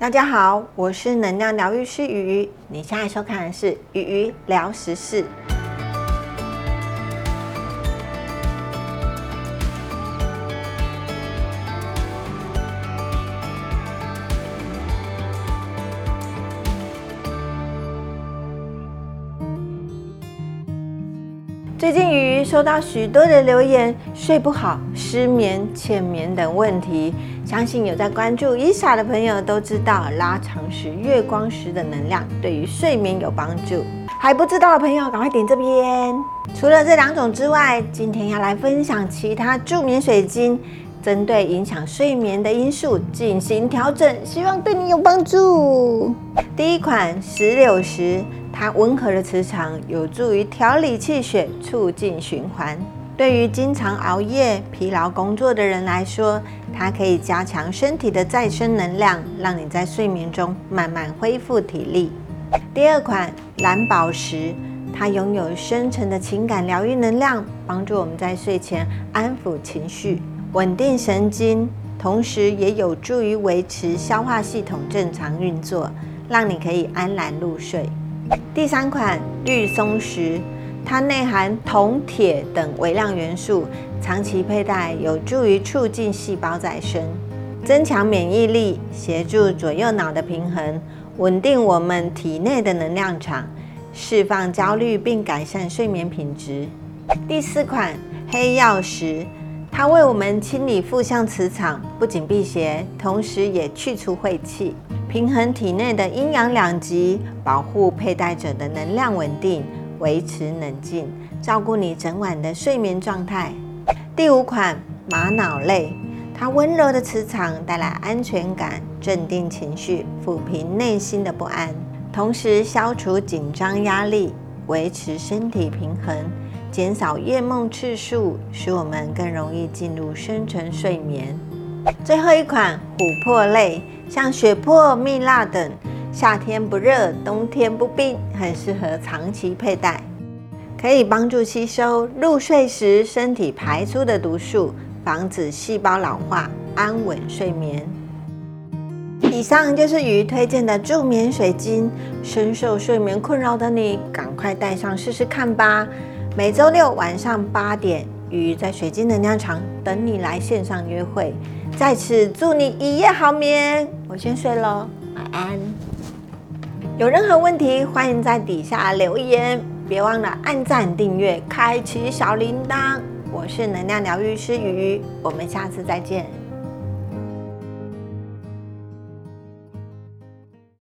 大家好，我是能量疗愈师鱼鱼。你现在收看的是鱼鱼聊时事。最近鱼鱼收到许多的留言，睡不好、失眠、浅眠等问题。相信有在关注伊莎的朋友都知道，拉长时月光石的能量对于睡眠有帮助。还不知道的朋友，赶快点这边。除了这两种之外，今天要来分享其他助眠水晶，针对影响睡眠的因素进行调整，希望对你有帮助。第一款石榴石。它温和的磁场有助于调理气血，促进循环。对于经常熬夜、疲劳工作的人来说，它可以加强身体的再生能量，让你在睡眠中慢慢恢复体力。第二款蓝宝石，它拥有深层的情感疗愈能量，帮助我们在睡前安抚情绪、稳定神经，同时也有助于维持消化系统正常运作，让你可以安然入睡。第三款绿松石，它内含铜、铁等微量元素，长期佩戴有助于促进细胞再生，增强免疫力，协助左右脑的平衡，稳定我们体内的能量场，释放焦虑并改善睡眠品质。第四款黑曜石，它为我们清理负向磁场，不仅辟邪，同时也去除晦气。平衡体内的阴阳两极，保护佩戴者的能量稳定，维持冷静，照顾你整晚的睡眠状态。第五款玛瑙类，它温柔的磁场带来安全感，镇定情绪，抚平内心的不安，同时消除紧张压力，维持身体平衡，减少夜梦次数，使我们更容易进入深层睡眠。最后一款琥珀类。像血珀、蜜蜡等，夏天不热，冬天不冰，很适合长期佩戴，可以帮助吸收入睡时身体排出的毒素，防止细胞老化，安稳睡眠。以上就是鱼推荐的助眠水晶，深受睡眠困扰的你，赶快戴上试试看吧。每周六晚上八点，鱼在水晶能量场等你来线上约会。在此祝你一夜好眠，我先睡了，晚安。有任何问题，欢迎在底下留言，别忘了按赞、订阅、开启小铃铛。我是能量疗愈师鱼鱼，我们下次再见。